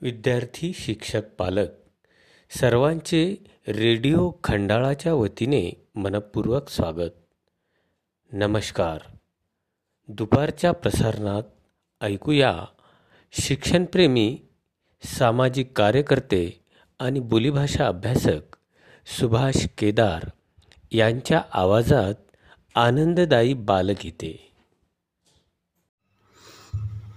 विद्यार्थी शिक्षक पालक सर्वांचे रेडिओ खंडाळाच्या वतीने मनपूर्वक स्वागत. नमस्कार. दुपारच्या प्रसारणात ऐकूया शिक्षणप्रेमी सामाजिक कार्यकर्ते आणि बोलीभाषा अभ्यासक सुभाष केदार यांच्या आवाजात आनंददायी बालगीते.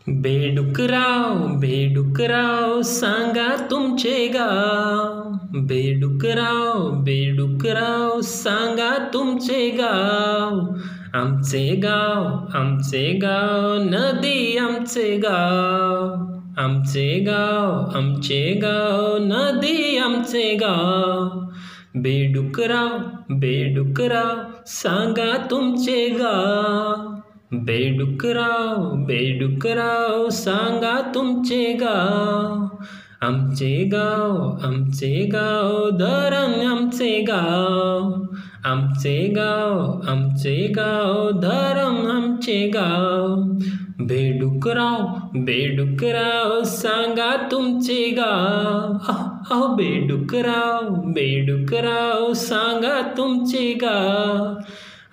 बेडुकराव बेडुकराव सांगा तुमचे गाव. बेडुकराव बेडुकराव सांगा तुमचे गाव. आमचे गाव आमचे गाव नदी आमचे गाव. आमचे गाव आमचे गाव नदी आमचे गाव. बेडुकराव बेडुकराव सांगा तुमचे गाव. बेडुकराव बेडुकराव सांगा तुमचे गाव. आमचे गाव आमचे गाव धरण आमचे गाव. आमचे गाव आमचे गाव धरम आमचे गाव. बेडुकराव बेडुकराव सांगा तुमचे गाव. अहो बेडुकराव बेडुकराव सांगा तुमचे गाव.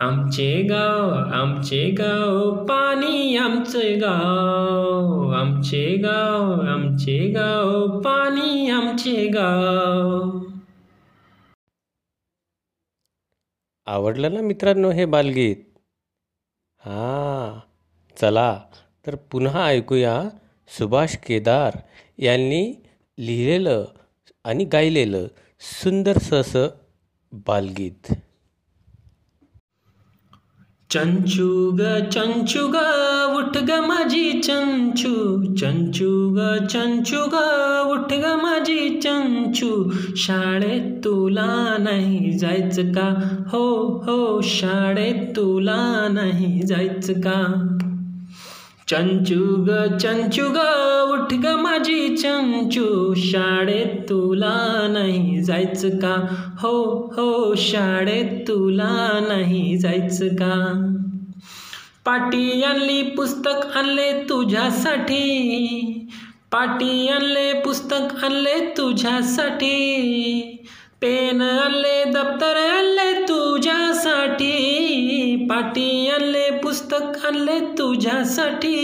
आमचे गाव आमचे गाव पाणी आमचे गाव. आमचे गाव आमचे गाव पाणी आमचे गाव. आवडलं ना मित्रांनो हे बालगीत? हां चला तर पुन्हा ऐकूया सुभाष केदार यांनी लिहिलेलं आणि गायलेलं सुंदरसं असं बालगीत. चंचू ग चंचू ग उठ ग माझी चंचू. चंचू ग चंचू ग उठ ग माझी चंचू. शाळेत तुला नाही जायचं का? हो हो शाळेत तुला नाही जायचं का? चंचू ग चंचू उठ ग माझी चंचू. शाळेत तुला नाही जायचं का? हो हो शाळेत तुला नाही जायचं का? पाटी आणली पुस्तक आणले तुझ्यासाठी. पाटी आणले पुस्तक आणले तुझ्यासाठी. पेन आणले दप्तर आणले तुझ्यासाठी पाटी आणले पुस्तक आणले तुझ्यासाठी.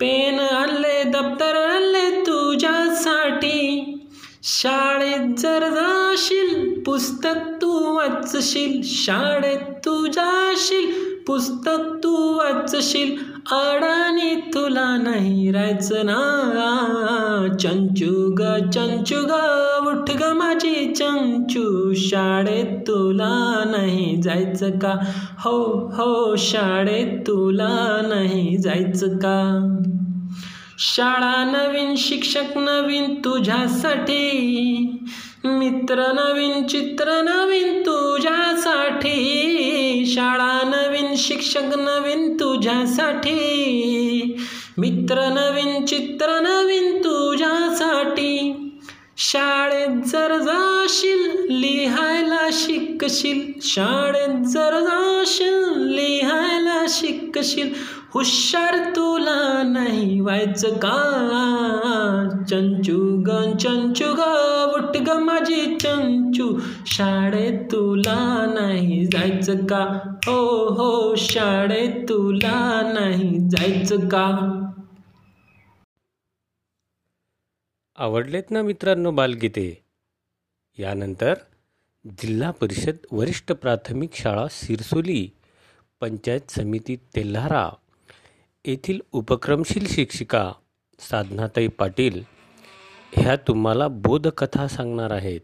पेन आणले दप्तर आणले तुझ्यासाठी शाळेत जर जाशील पुस्तक तू वाचशील शाळेत तू जाशील पुस्तक तू वाचशील अडाणी तुला नाही राहायचं ना. चंचू ग चंचू ग उठ ग माझी चंचू. शाळेत तुला नाही जायचं का? हो हो शाळेत तुला नाही जायचं का? शाळा नवीन शिक्षक नवीन तुझ्यासाठी. मित्र नवीन चित्र नवीन तुझ्यासाठी. शाळा नवीन शिक्षक नवीन तुझ्यासाठी. मित्र नवीन चित्र नवीन तुझ्यासाठी. शाळेत जर जाशील लिहायला शिकशील. शाळेत जर जाशील लिहायला शिकशील. हुशार तुला नाही व्हायचं का चंचू ग चंचू ग उठ ग माझी चंचू. शाळेत तुला नाही जायचं का? हो हो शाळेत तुला नाही जायचं का? आवडलेत ना मित्रांनो बालगीते? यानंतर जिल्हा परिषद वरिष्ठ प्राथमिक शाळा सिरसोली पंचायत समिती तेल्हारा. येथील उपक्रमशील शिक्षिका साधनाताई पाटील ह्या तुम्हाला बोधकथा सांगणार आहेत.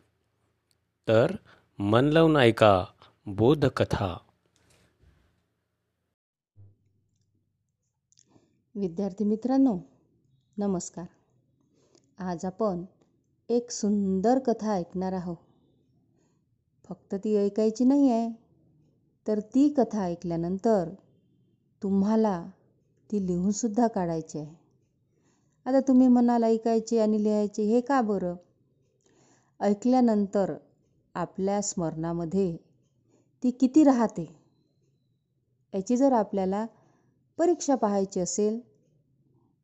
तर मन लावून ऐका बोधकथा. विद्यार्थी मित्रांनो नमस्कार. आज आपण एक सुंदर कथा ऐकणार आहोत. फक्त ती ऐकायची नाही आहे तर ती कथा ऐकल्यानंतर तुम्हाला ती लिहूनसुद्धा काढायची आहे. आता तुम्ही म्हणाल ऐकायचे आणि लिहायचे हे का बरं? ऐकल्यानंतर आपल्या स्मरणामध्ये ती किती राहते? याची जर आपल्याला परीक्षा पाहायची असेल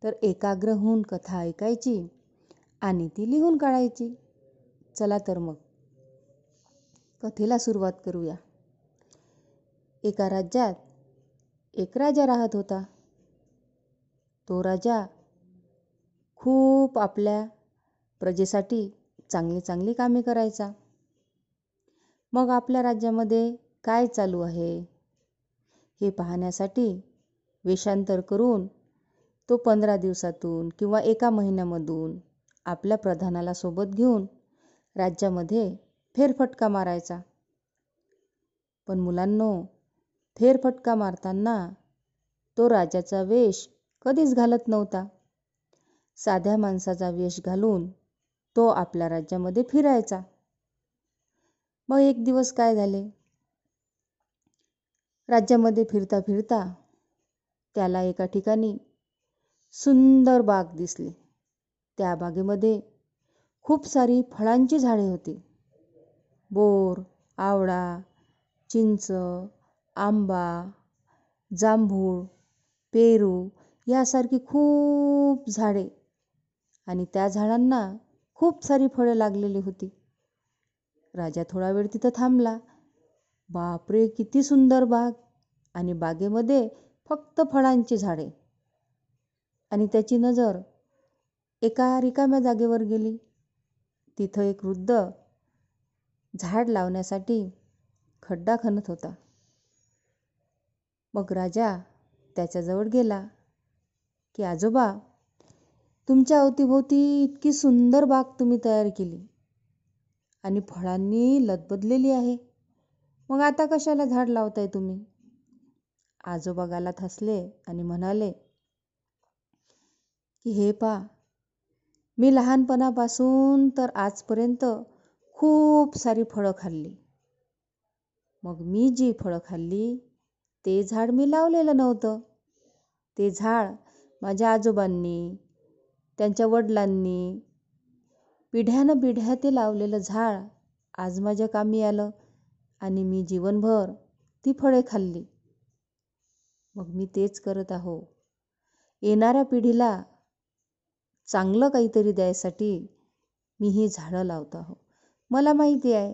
तर एकाग्र होऊन कथा ऐकायची आणि ती लिहून काढायची. चला तर मग कथेला सुरुवात करूया. एका राज्यात एक राजा राहत होता. तो राजा खूप आपल्या प्रजेसाठी चांगली चांगली कामे करायचा. मग आपल्या राज्यामध्ये काय चालू आहे? हे पाहण्यासाठी वेषांतर करून तो पंधरा दिवसातून किंवा एका महिन्यामधून आपल्या प्रधानाला सोबत घेऊन राज्यामध्ये फेरफटका मारायचा. पण मुलांनो फेरफटका मारताना तो राजाचा वेश कधीच घालत नव्हता. साध्या माणसाचा वेश घालून तो आपल्या राज्यामध्ये फिरायचा. मग एक दिवस काय झाले? राज्यामध्ये फिरता फिरता त्याला एका ठिकाणी सुंदर बाग दिसली. त्या बागेमध्ये खूप सारी फळांची झाडे होती. बोर आवळा चिंच आंबा जांभूळ पेरू यासारखी खूप झाडे आणि त्या झाडांना खूप सारी फळं लागलेली होती. राजा थोडा वेळ तिथं थांबला. बापरे किती सुंदर बाग! आणि बागेमध्ये फक्त फळांची झाडे. आणि त्याची नजर एका रिकाम्या जागेवर गेली. तिथं एक वृद्ध झाड लावण्यासाठी खड्डा खणत होता. मग राजा त्याच्याजवळ गेला. की आजोबा तुमच्या अवतीभोवती इतकी सुंदर बाग तुम्ही तयार केली आणि फळांनी लदबदलेली आहे. मग आता कशाला झाड लावताय तुम्ही? आजोबा गालात हसले आणि म्हणाले की हे पा मी लहानपणापासून तर आजपर्यंत खूप सारी फळं खाल्ली. मग मी जी फळं खाल्ली ते झाड मी लावलेलं नव्हतं. ते झाड माझ्या आजोबांनी त्यांच्या वडिलांनी पिढ्यानं पिढ्या ते लावलेलं झाड. आज माझ्या कामी आलं आणि मी जीवनभर ती फळे खाल्ली. मग मी तेच करत आहो. येणाऱ्या पिढीला चांगलं काहीतरी द्यायसाठी मी ही झाडं लावत आहो. मला माहिती आहे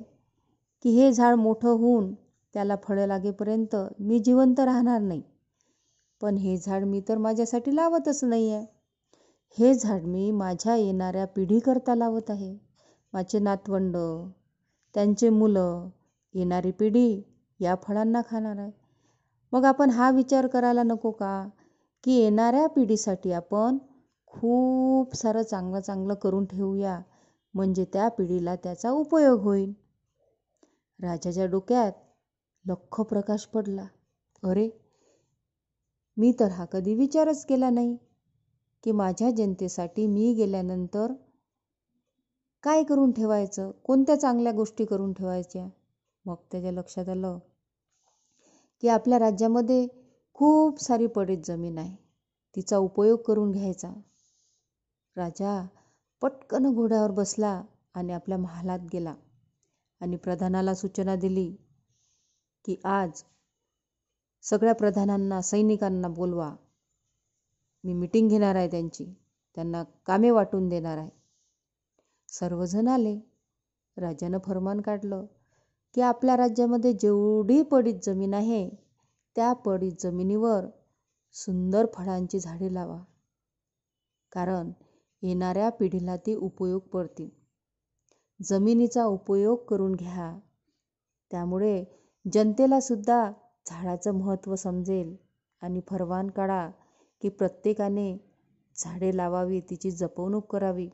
की हे झाड मोठं होऊन त्याला फळं लागेपर्यंत मी जिवंत राहणार नाही. पण हे झाड मी तर माझ्यासाठी लावतच नाही आहे हे झाड मी माझ्या येणाऱ्या पिढीकरता लावत आहे. माझे नातवंड त्यांचे मुलं येणारी पिढी या फळांना खाणार आहे. मग आपण हा विचार करायला नको का? की येणाऱ्या पिढीसाठी आपण खूप सारं चांगलं चांगलं करून ठेवूया. म्हणजे त्या पिढीला त्याचा उपयोग होईल. राजाच्या डोक्यात लख प्रकाश पडला. अरे मी तर हा कधी विचारच केला नाही की माझ्या जनतेसाठी मी गेल्यानंतर काय करून ठेवायचं? कोणत्या चांगल्या गोष्टी करून ठेवायच्या? मग त्याच्या लक्षात आलं की आपल्या राज्यामध्ये खूप सारी पडीत जमीन आहे. तिचा उपयोग करून घ्यायचा. राजा पटकन घोड्यावर बसला आणि आपल्या महालात गेला आणि प्रधानाला सूचना दिली की आज सगळ्या प्रधानांना सैनिकांना बोलवा. मी मिटिंग घेणार आहे त्यांची. त्यांना कामे वाटून देणार आहे. सर्वजण आले. राजानं फरमान काढलं की आपल्या राज्यामध्ये जेवढी पडीत जमीन आहे त्या पडीत जमिनीवर सुंदर फळांची झाडे लावा. कारण येणाऱ्या पिढीला ती उपयोग पडतील. जमिनीचा उपयोग करून घ्या. त्यामुळे जनतेला सुद्धा झाडाचं महत्त्व समजेल आणि फरवान काढा की प्रत्येकाने झाडे लावावी तिची जपवणूक करावी.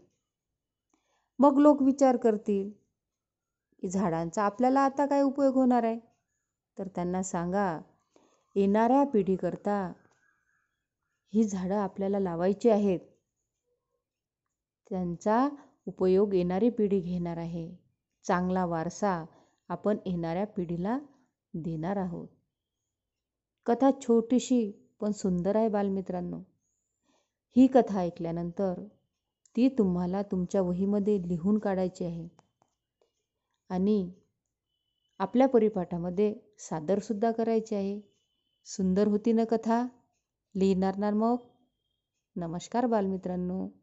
मग लोक विचार करतील की झाडांचा आपल्याला आता काय उपयोग होणार आहे? तर त्यांना सांगा येणाऱ्या पिढीकरता ही झाडं आपल्याला लावायची आहेत. त्यांचा उपयोग येणारी पिढी घेणार आहे. चांगला वारसा आपण येणाऱ्या पिढीला देणार आहोत. कथा छोटीशी पण सुंदर आहे बालमित्रांनो. ही कथा ऐकल्यानंतर ती तुम्हाला तुमच्या वहीमध्ये लिहून काढायची आहे. आणि आपल्या परिपाठामध्ये सादरसुद्धा करायची आहे. सुंदर होती ना कथा? लिहिणार ना मग? नमस्कार बालमित्रांनो.